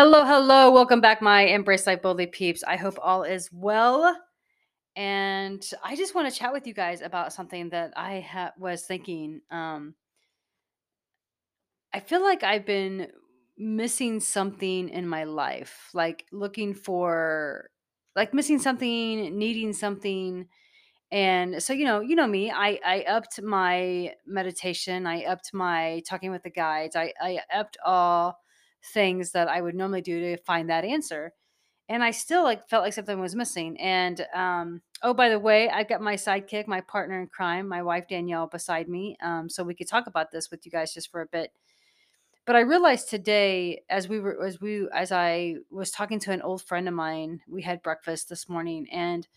Hello, hello. Welcome back, my Embrace Life Boldly peeps. I hope all is well. And I just want to chat with you guys about something that I ha- was thinking. Um, I feel like I've been missing something in my life, like looking for, like missing something, needing something. And so, you know, you know me, I, I upped my meditation. I upped my talking with the guides. I, I upped all things that I would normally do to find that answer. And I still like felt like something was missing. And um, oh, by the way, I've got my sidekick, my partner in crime, my wife Danielle beside me. Um, so we could talk about this with you guys just for a bit. But I realized today, as we were, as we, as I was talking to an old friend of mine, we had breakfast this morning, and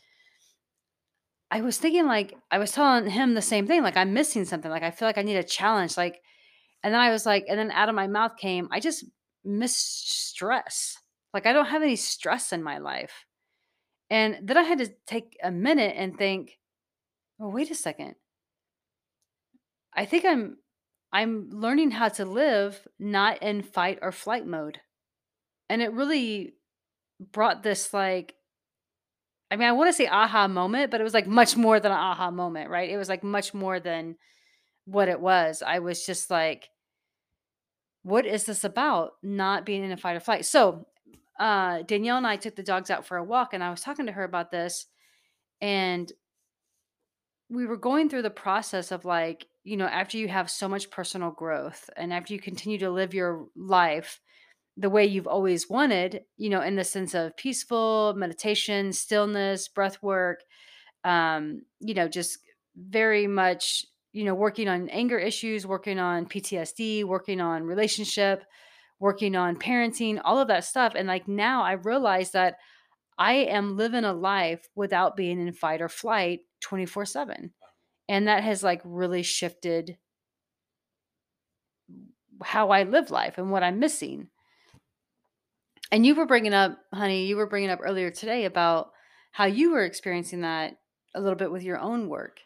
I was thinking like I was telling him the same thing, like I'm missing something, like I feel like I need a challenge, like, and then I was like, and then out of my mouth came, I just miss stress. Like I don't have any stress in my life. And then I had to take a minute and think, oh, wait a second. I think I'm I'm learning how to live not in fight or flight mode. And it really brought this like I mean, I want to say aha moment, but it was like much more than an aha moment, right? It was like much more than what it was. I was just like, what is this about? Not being in a fight or flight. So uh, Danielle and I took the dogs out for a walk, and I was talking to her about this, and we were going through the process of like, you know, after you have so much personal growth, and after you continue to live your life the way you've always wanted, you know, in the sense of peaceful meditation, stillness, breath work, um, you know, just very much, you know, working on anger issues, working on PTSD, working on relationship, working on parenting, all of that stuff. And like now I realize that I am living a life without being in fight or flight 24 7. And that has like really shifted how I live life and what I'm missing. And you were bringing up, honey, you were bringing up earlier today about how you were experiencing that a little bit with your own work.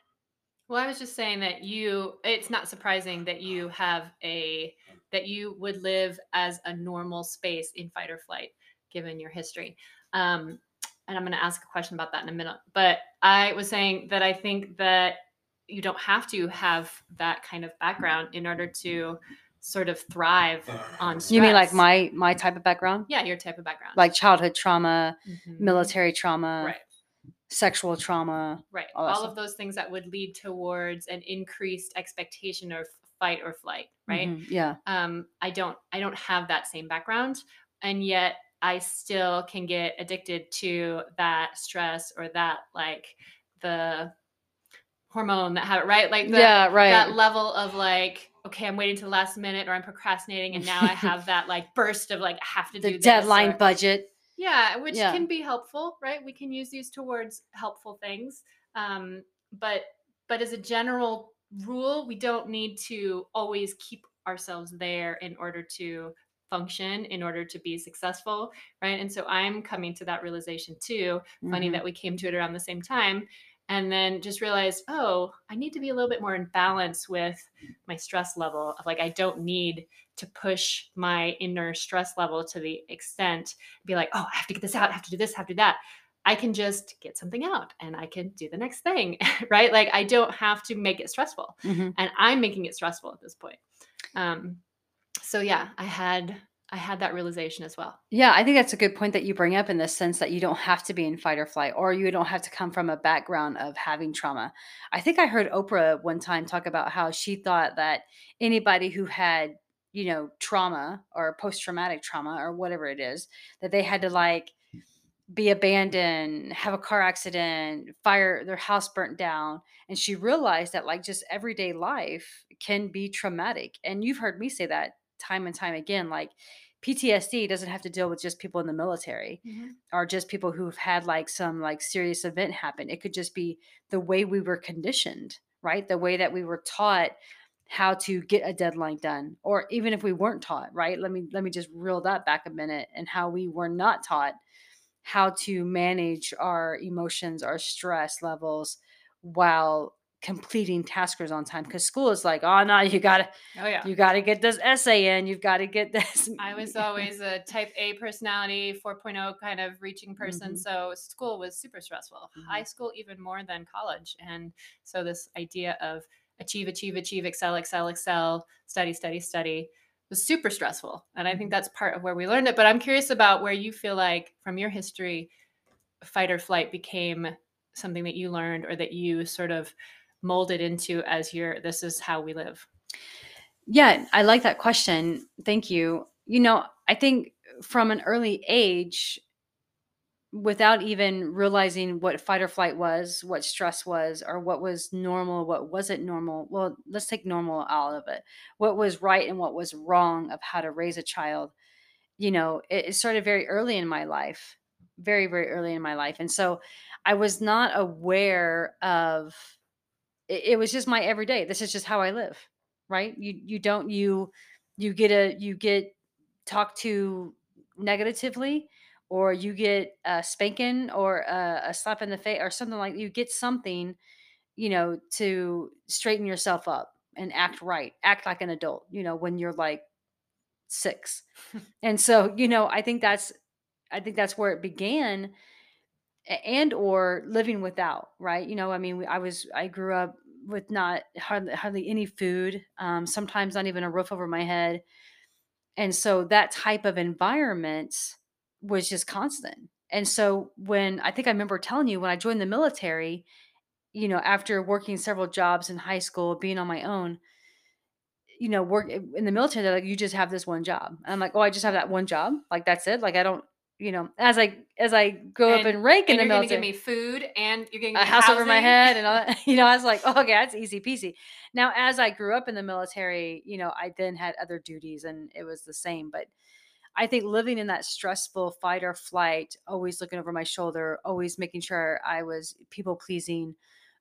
Well, I was just saying that you it's not surprising that you have a that you would live as a normal space in fight or flight given your history. Um and I'm going to ask a question about that in a minute. But I was saying that I think that you don't have to have that kind of background in order to sort of thrive on stress. You mean like my my type of background? yeah, your type of background. Like childhood trauma, Mhm. military trauma, right. Sexual trauma. Right. all All, of those things that would lead towards an increased expectation of fight or flight, right? Mhm, Yeah. um, I don't I don't have that same background, and yet I still can get addicted to that stress or that like the hormone that have it right like the, yeah, right. that level of like okay I'm waiting to the last minute or I'm procrastinating and now I have that like burst of like I have to do the this deadline or- budget. Yeah, which Yeah. can be helpful, right? We can use these towards helpful things. Um, but but as a general rule, we don't need to always keep ourselves there in order to function, in order to be successful, right? And so I'm coming to that realization too. Funny Mhm. that we came to it around the same time. And then just realized, oh, I need to be a little bit more in balance with my stress level. Of like, I don't need to push my inner stress level to the extent be like, oh, I have to get this out, I have to do this, I have to do that. I can just get something out and I can do the next thing, right? Like I don't have to make it stressful. Mhm. And I'm making it stressful at this point. Um, so yeah, I had I had that realization as well. Yeah, I think that's a good point that you bring up in the sense that you don't have to be in fight or flight, or you don't have to come from a background of having trauma. I think I heard Oprah one time talk about how she thought that anybody who had, you know, trauma or post traumatic trauma or whatever it is, that they had to like be abandoned, have a car accident, fire their house burnt down. And she realized that like just everyday life can be traumatic. And you've heard me say that time and time again. Like PTSD doesn't have to deal with just people in the military mm-hmm. or just people who've had like some like serious event happen. It could just be the way we were conditioned, right? The way that we were taught how to get a deadline done or even if we weren't taught, right? Let me let me just reel that back a minute and how we were not taught how to manage our emotions, our stress levels while completing taskers on time because school is like, oh no, you gotta Oh yeah. you gotta get this essay in, you've got to get this. I was always a type A personality, 4.0 kind of reaching person. Mhm. So school was super stressful. Mhm. High school, even more than college. And so this idea of achieve, achieve, achieve, excel, excel, excel, study, study, study was super stressful. And I think Mhm. that's part of where we learned it. But I'm curious about where you feel like from your history, fight or flight became something that you learned or that you sort of molded into as your this is how we live. Yeah, I like that question. Thank you. You know, I think from an early age, without even realizing what fight or flight was, what stress was, or what was normal, what wasn't normal. Well, let's take normal out of it. What was right and what was wrong of how to raise a child. You know, it, started very early in my life, very, very early in my life. And so I was not aware of it, it was just my everyday. This is just how I live, right? You you don't you you get a you get talked to negatively or you get a spanking or a, a slap in the face or something like you get something you know to straighten yourself up and act right act like an adult you know when you're like six and so you know i think that's i think that's where it began and or living without right? You know i mean i was i grew up with not hardly, hardly any food um, sometimes not even a roof over my head. And so that type of environment was just constant. And so when i think i remember telling you when i joined the military you know after working several jobs in high school being on my own you know work in the military they're like you just have this one job. And i'm like oh i just have that one job? Like that's it? Like i don't you know as i as i grow up And, in rank in and the you're going give me food and you're to a house over my head and all that. You know, I was like, oh, okay, that's easy peasy. Now, as I grew up in the military, you know, I then had other duties and it was the same. But I think living in that stressful fight or flight, always looking over my shoulder, always making sure I was people pleasing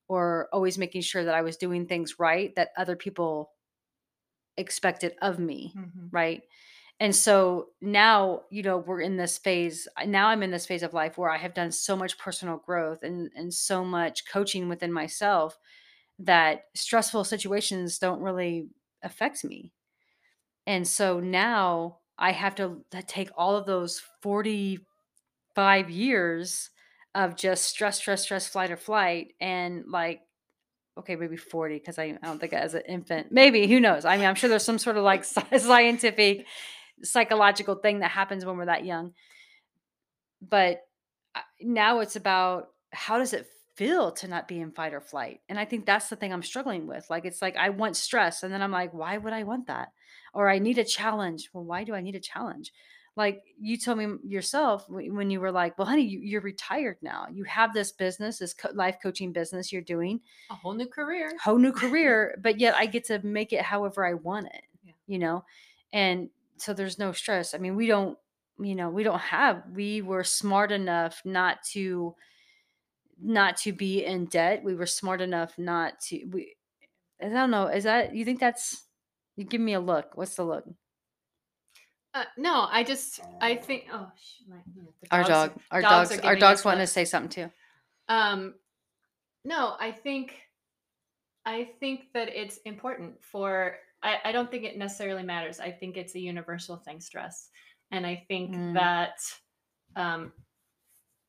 or always making sure that I was doing things right that other people expected of me, Mhm. right? And so now, you know, we're in this phase. Now I'm in this phase of life where I have done so much personal growth and and so much coaching within myself that stressful situations don't really affect me. And so now I have to uh, take all of those 45 years of just stress, stress, stress, flight or flight, and like Okay, maybe 40 because I, I don't think as an infant, maybe who knows? I mean, I'm sure there's some sort of like scientific, psychological thing that happens when we're that young. But uh, now it's about how does it feel to not be in fight or flight? And I think that's the thing I'm struggling with. Like, it's like I want stress, and then I'm like, why would I want that? Or I need a challenge. Well, why do I need a challenge? Like you told me yourself when you were like, well, honey, you, you're retired now. You have this business, this co- life coaching business you're doing A whole new career. whole new career, but yet I get to make it however I want it, Yeah. you know? And so there's no stress. I mean, we don't, you know, we don't have, we were smart enough not to, not to be in debt. We were smart enough not to, we, I don't know. Is that, you think that's, you give me a look. What's the look? Uh, no, I just I think oh sh- my, the Our dog, our dogs dogs, our dogs us wanting to say something too. Um, no, I think I think that it's important for I, I don't think it necessarily matters. I think it's a universal thing, stress. And I think Mm. that um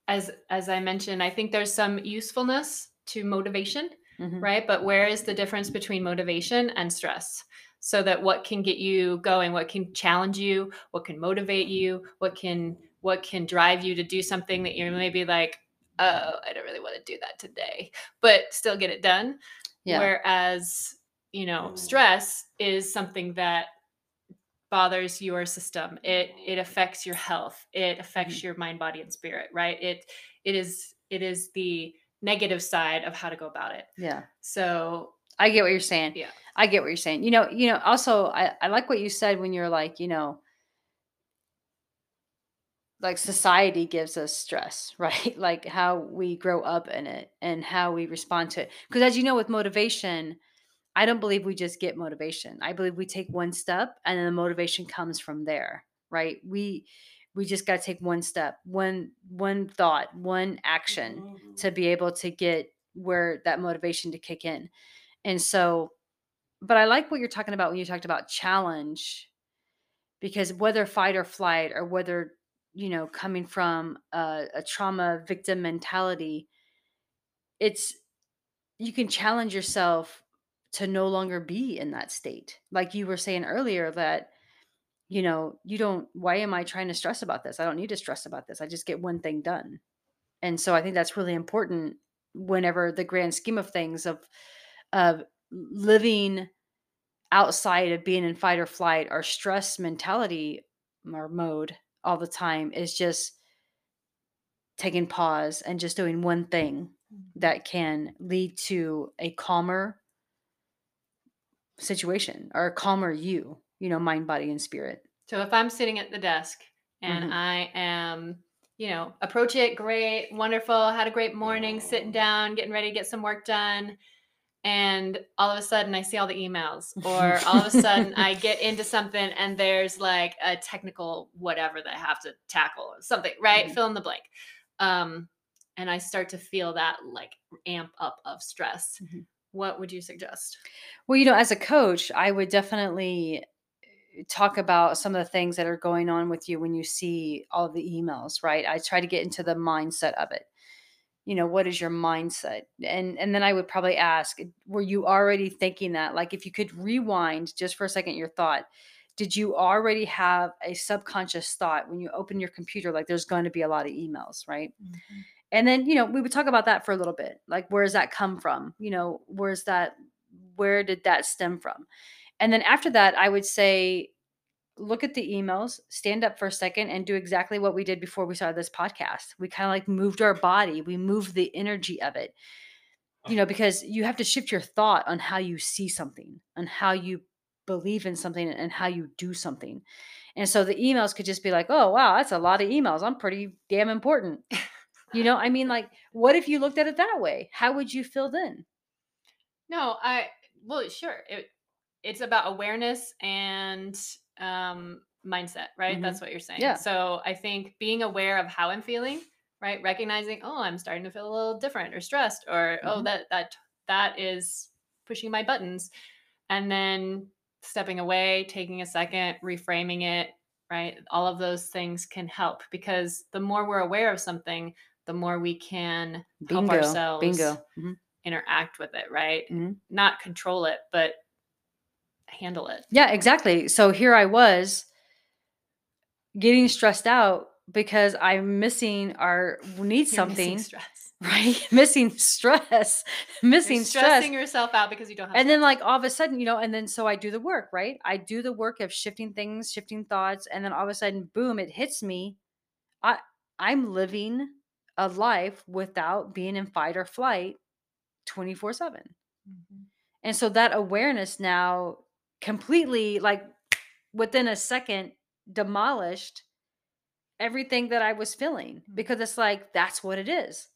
as as I mentioned, I think there's some usefulness to motivation, Mhm. right? But where is the difference between motivation and stress? So that what can get you going, what can challenge you, what can motivate you, what can what can drive you to do something that you're maybe like, oh, I don't really want to do that today, but still get it done. Yeah. Whereas, you know, stress is something that bothers your system. It it affects your health. It affects Mm-hmm. your mind, body, and spirit, right? It it is it is the negative side of how to go about it. yeah. So I get what you're saying. Yeah. I get what you're saying. You know, you know, also I, I like what you said when you're like, you know, like society gives us stress, right? Like how we grow up in it and how we respond to it. Because as you know, with motivation, I don't believe we just get motivation. I believe we take one step and then the motivation comes from there, right? We we just got to take one step, one one thought, one action mm-hmm. to be able to get where that motivation to kick in. And so, but I like what you're talking about when you talked about challenge, because whether fight or flight, or whether, you know, coming from a, a trauma victim mentality, it's you can challenge yourself to no longer be in that state. Like you were saying earlier, that you know, you don't, why am I trying to stress about this? I don't need to stress about this. I just get one thing done. And so I think that's really important whenever the grand scheme of things of of living outside of being in fight or flight or stress mentality or mode all the time is just taking pause and just doing one thing mm-hmm. that can lead to a calmer situation or a calmer you, you know, mind, body, and spirit. So if I'm sitting at the desk and Mhm. I am, you know, approach it great, wonderful, had a great morning, sitting down, getting ready to get some work done. And all of a sudden, I see all the emails, or all of a sudden, I get into something and there's like a technical whatever that I have to tackle, something, right? Mhm. Fill in the blank. Um, and I start to feel that like amp up of stress. Mhm. What would you suggest? Well, you know, as a coach, I would definitely eh, talk about some of the things that are going on with you when you see all the emails, right? I try to get into the mindset of it. You know, what is your mindset? And and then I would probably ask, were you already thinking that? Like if you could rewind just for a second your thought, did you already have a subconscious thought when you open your computer like there's going to be a lot of emails, right? And then, you know, we would talk about that for a little bit. Like, where does that come from? You know, where's that, where did that stem from? And then after that, I would say, look at the emails, stand up for a second, and do exactly what we did before we started this podcast. We kind of like moved our body, we moved the energy of it, you know, uh-huh. because you have to shift your thought on how you see something, on how you believe in something, and how you do something. And so the emails could just be like, oh, wow, that's a lot of emails. I'm pretty damn important. You know, I mean, like, what if you looked at it that way? How would you feel then? No, I well, sure. It it's about awareness and um mindset, right? Mhm. That's what you're saying. Yeah. So I think being aware of how I'm feeling, right? Recognizing, oh, I'm starting to feel a little different or stressed, or oh, Mhm. that that that is pushing my buttons, and then stepping away, taking a second, reframing it, right? All of those things can help because the more we're aware of something, the more we can help Bingo. ourselves Bingo. Mhm. interact with it, right? Mhm. Not control it, but handle it. Yeah, exactly. So here I was getting stressed out because I'm missing or need something, missing stress. right? missing stress, missing You're stress. stressing yourself out because you don't have And then, like, all of a sudden, you know, and then so I do the work, right? I do the work of shifting things, shifting thoughts, and then all of a sudden, boom, it hits me. I I'm living a life without being in fight or flight 24/7. Mhm. And so that awareness now completely like within a second demolished everything that I was feeling Mm. because it's like that's what it is.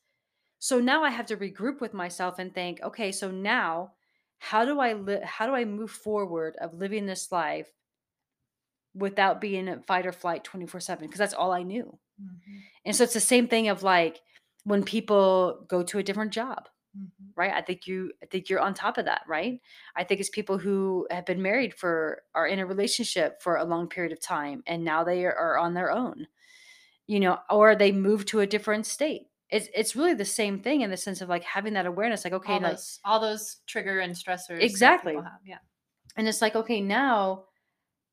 So now I have to regroup with myself and think, okay, so now how do I li- how do I move forward of living this life without being in fight or flight 24/7 because that's all I knew. Mhm. And so it's the same thing of like when people go to a different job Mhm. right? I think you I think you're on top of that, right? I think it's people who have been married for are in a relationship for a long period of time and now they are, on their own. You know, or they move to a different state. It's it's really the same thing in the sense of like having that awareness like okay, all like those all those trigger and stressors Exactly. have. Yeah. and it's like okay, now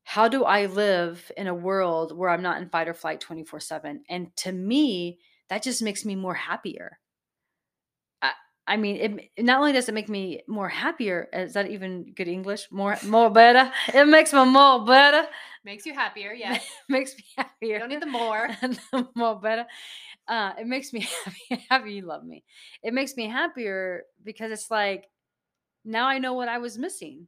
how do I live in a world where I'm not in fight or flight 24/7? And to me, that just makes me more happier. I I mean, it not only does it make me more happier is that even good English? More more better? It makes me more better. Makes you happier. Yes. Makes me You happier. don't need the more. the more better. Uh, it makes me happy happy you love me. It makes me happier because it's like, now I know what I was missing.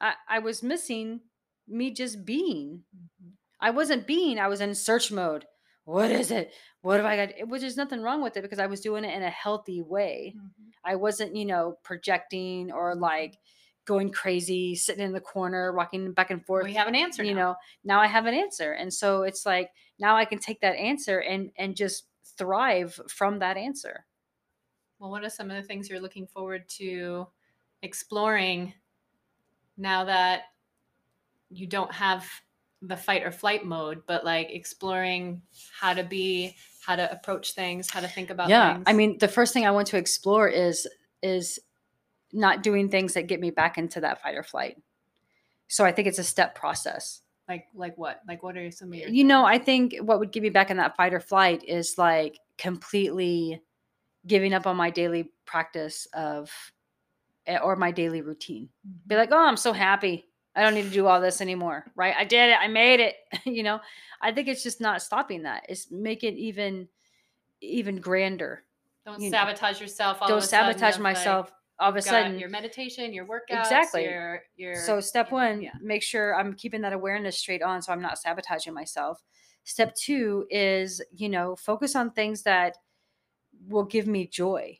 I I was missing me just being. Mhm. I wasn't being, I was in search mode. What is it? What have I got? It was there's nothing wrong with it because I was doing it in a healthy way. Mhm. I wasn't, you know, projecting or Mhm. like going crazy, sitting in the corner, rocking back and forth. We have an answer. you now. know, now I have an answer. And so it's like now I can take that answer and and just thrive from that answer. Well, what are some of the things you're looking forward to exploring now that you don't have the fight or flight mode, but like exploring how to be, how to approach things, how to think about yeah things? i mean the first thing i want to explore is is not doing things that get me back into that fight or flight. So i think it's a step process. Like like what? Like what are some of your you know i think what would get me back in that fight or flight is like completely giving up on my daily practice of eh, or my daily routine. Be like oh i'm so happy i don't need to do all this anymore right i did it i made it you know i think it's just not stopping that it's make it even even grander don't you know, sabotage yourself. All don't of a sudden sabotage like, myself all of a sudden your meditation, your workouts, Exactly. Your your so step one yeah. make sure i'm keeping that awareness straight on so i'm not sabotaging myself step two is you know focus on things that will give me joy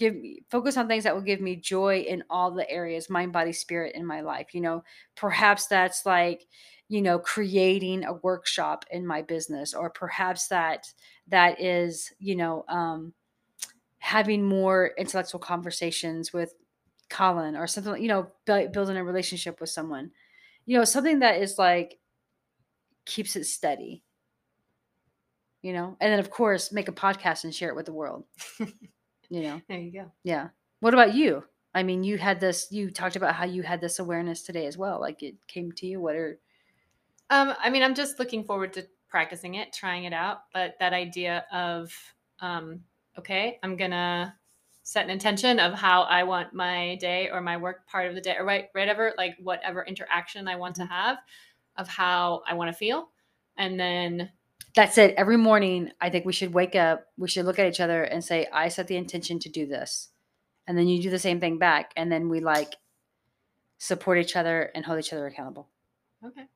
give me focus on things that will give me joy in all the areas mind body spirit in my life you know? Perhaps that's like you know creating a workshop in my business or perhaps that that is you know um having more intellectual conversations with Colin or something, you know, bu- building a relationship with someone, you know, something that is like keeps it steady, you know, and then of course make a podcast and share it with the world, you know, There you go. yeah. What about you? I mean, you had this, you talked about how you had this awareness today as well. Like it came to you. What are, Um, I mean, I'm just looking forward to practicing it, trying it out. But that idea of, um, okay, I'm gonna set an intention of how I want my day or my work part of the day or right, whatever, like whatever interaction I want to have, of how I want to feel, and then that's it. Every morning, I think we should wake up, we should look at each other and say, I set the intention to do this. And then you do the same thing back. And then we like support each other and hold each other accountable. okay,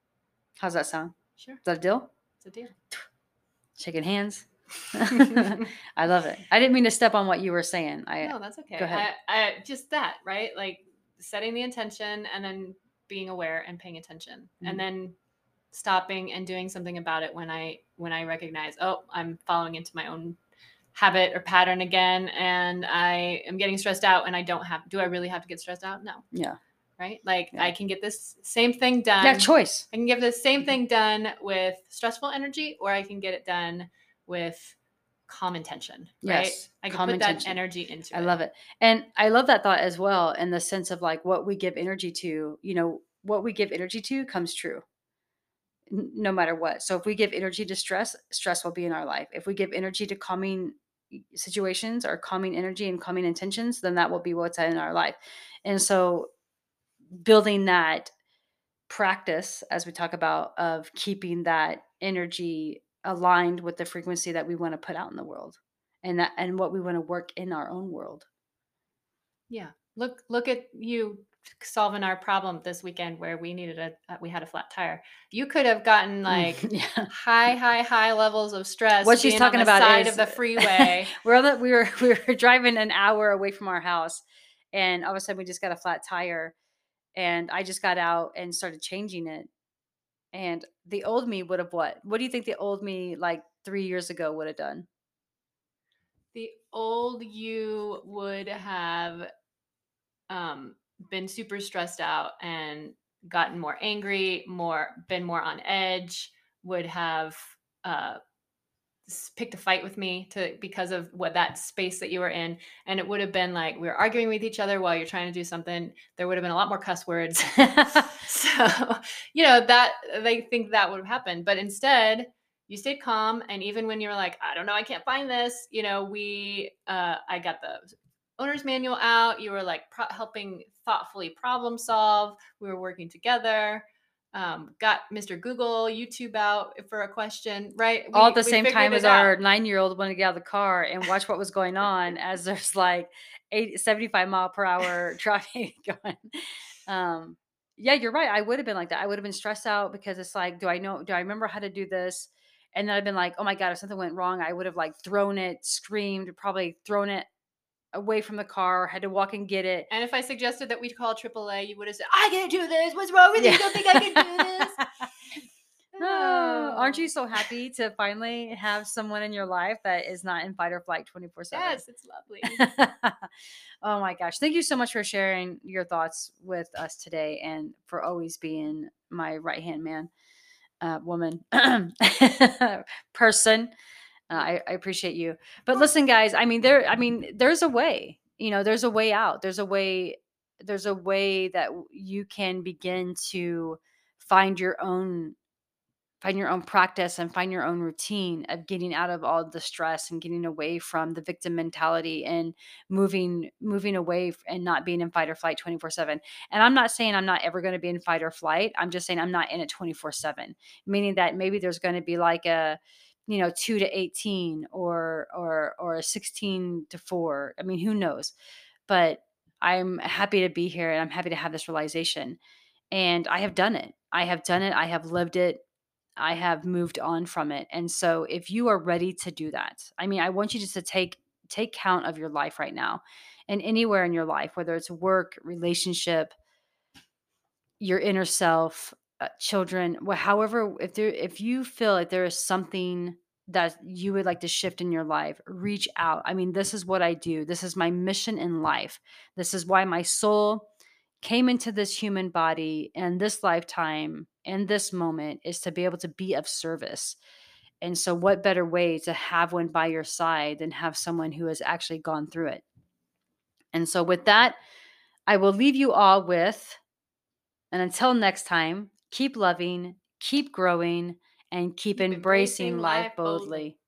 How's that sound? sure, Is that a deal? it's a deal. Shaking hands. I love it. I didn't mean to step on what you were saying. I no, that's okay. go ahead. I, I just that right, like setting the intention and then being aware and paying attention, Mhm. and then stopping and doing something about it when I when I recognize, oh, I'm following into my own habit or pattern again, and I am getting stressed out, and I don't have. Do I really have to get stressed out? No, yeah. right? Like Yeah. I can get this same thing done. Yeah, choice. I can get the same mm-hmm. thing done with stressful energy, or I can get it done with calm intention. Right? Yes, I can calm put that energy into it. I it. love it. And I love that thought as well in the sense of like what we give energy to, you know, what we give energy to comes true. No matter what. So if we give energy to stress, stress will be in our life. If we give energy to calming situations or calming energy and calming intentions, then that will be what's in our life. And so building that practice as we talk about of keeping that energy aligned with the frequency that we want to put out in the world and that and what we want to work in our own world Yeah. Look look at you solving our problem this weekend where we needed a uh, we had a flat tire. You could have gotten like yeah high high high levels of stress What she's talking the about side is- of the freeway. we're on the, we were we were driving an hour away from our house and all of a sudden we just got a flat tire and i just got out and started changing it and the old me would have what what do you think the old me like three years ago would have done the old you would have um been super stressed out and gotten more angry, more been more on edge, would have uh picked a fight with me to because of what that space that you were in. And it would have been like we were arguing with each other while you're trying to do something. There would have been a lot more cuss words. So you know that they think that would have happened. But instead you stayed calm. And even when you were like i don't know i can't find this you know we uh i got the owner's manual out you were like pro- helping thoughtfully problem solve we were working together um, got mr google youtube out for a question right all at the same time as our nine year old wanted to get out of the car and watch what was going on as there's like eight, 75 mile per hour traffic going. Um, yeah, you're right. I would have been like that. I would have been stressed out because it's like, do I know, do I remember how to do this? And then I've been like, oh my God, if something went wrong, I would have like thrown it, screamed, probably thrown it away from the car, had to walk and get it. and if I suggested that we call AAA, you would have said, "I can't do this. What's wrong with you? You don't think I can do this?" Oh, aren't you so happy to finally have someone in your life that is not in fight or flight 24/7? Yes, it's lovely. oh my gosh. Thank you so much for sharing your thoughts with us today and for always being my right-hand man, uh, woman, person. Uh, I, I appreciate you. But listen, guys, I mean, there, I mean, there's a way, you know, there's a way out. There's a way, there's a way that you can begin to find your own find your own practice and find your own routine of getting out of all the stress and getting away from the victim mentality and moving moving away and not being in fight or flight 24/7. And I'm not saying I'm not ever going to be in fight or flight. I'm just saying I'm not in it 24/7, meaning that maybe there's going to be like a you know 2 to 18 or or or 16 to 4. I mean, who knows? But I'm happy to be here and I'm happy to have this realization. And I have done it. I have done it. I have lived it I have moved on from it. And so if you are ready to do that, I mean, I want you just to take take count of your life right now and anywhere in your life, whether it's work, relationship, your inner self, uh, children, however, if there if you feel like there is something that you would like to shift in your life, reach out. I mean, this is what I do. This is my mission in life. This is why my soul came into this human body and this lifetime and this moment is to be able to be of service. And so, what better way to have one by your side than have someone who has actually gone through it? And so, with that, I will leave you all with, and until next time, keep loving, keep growing, and keep, Keep embracing embracing life boldly. boldly.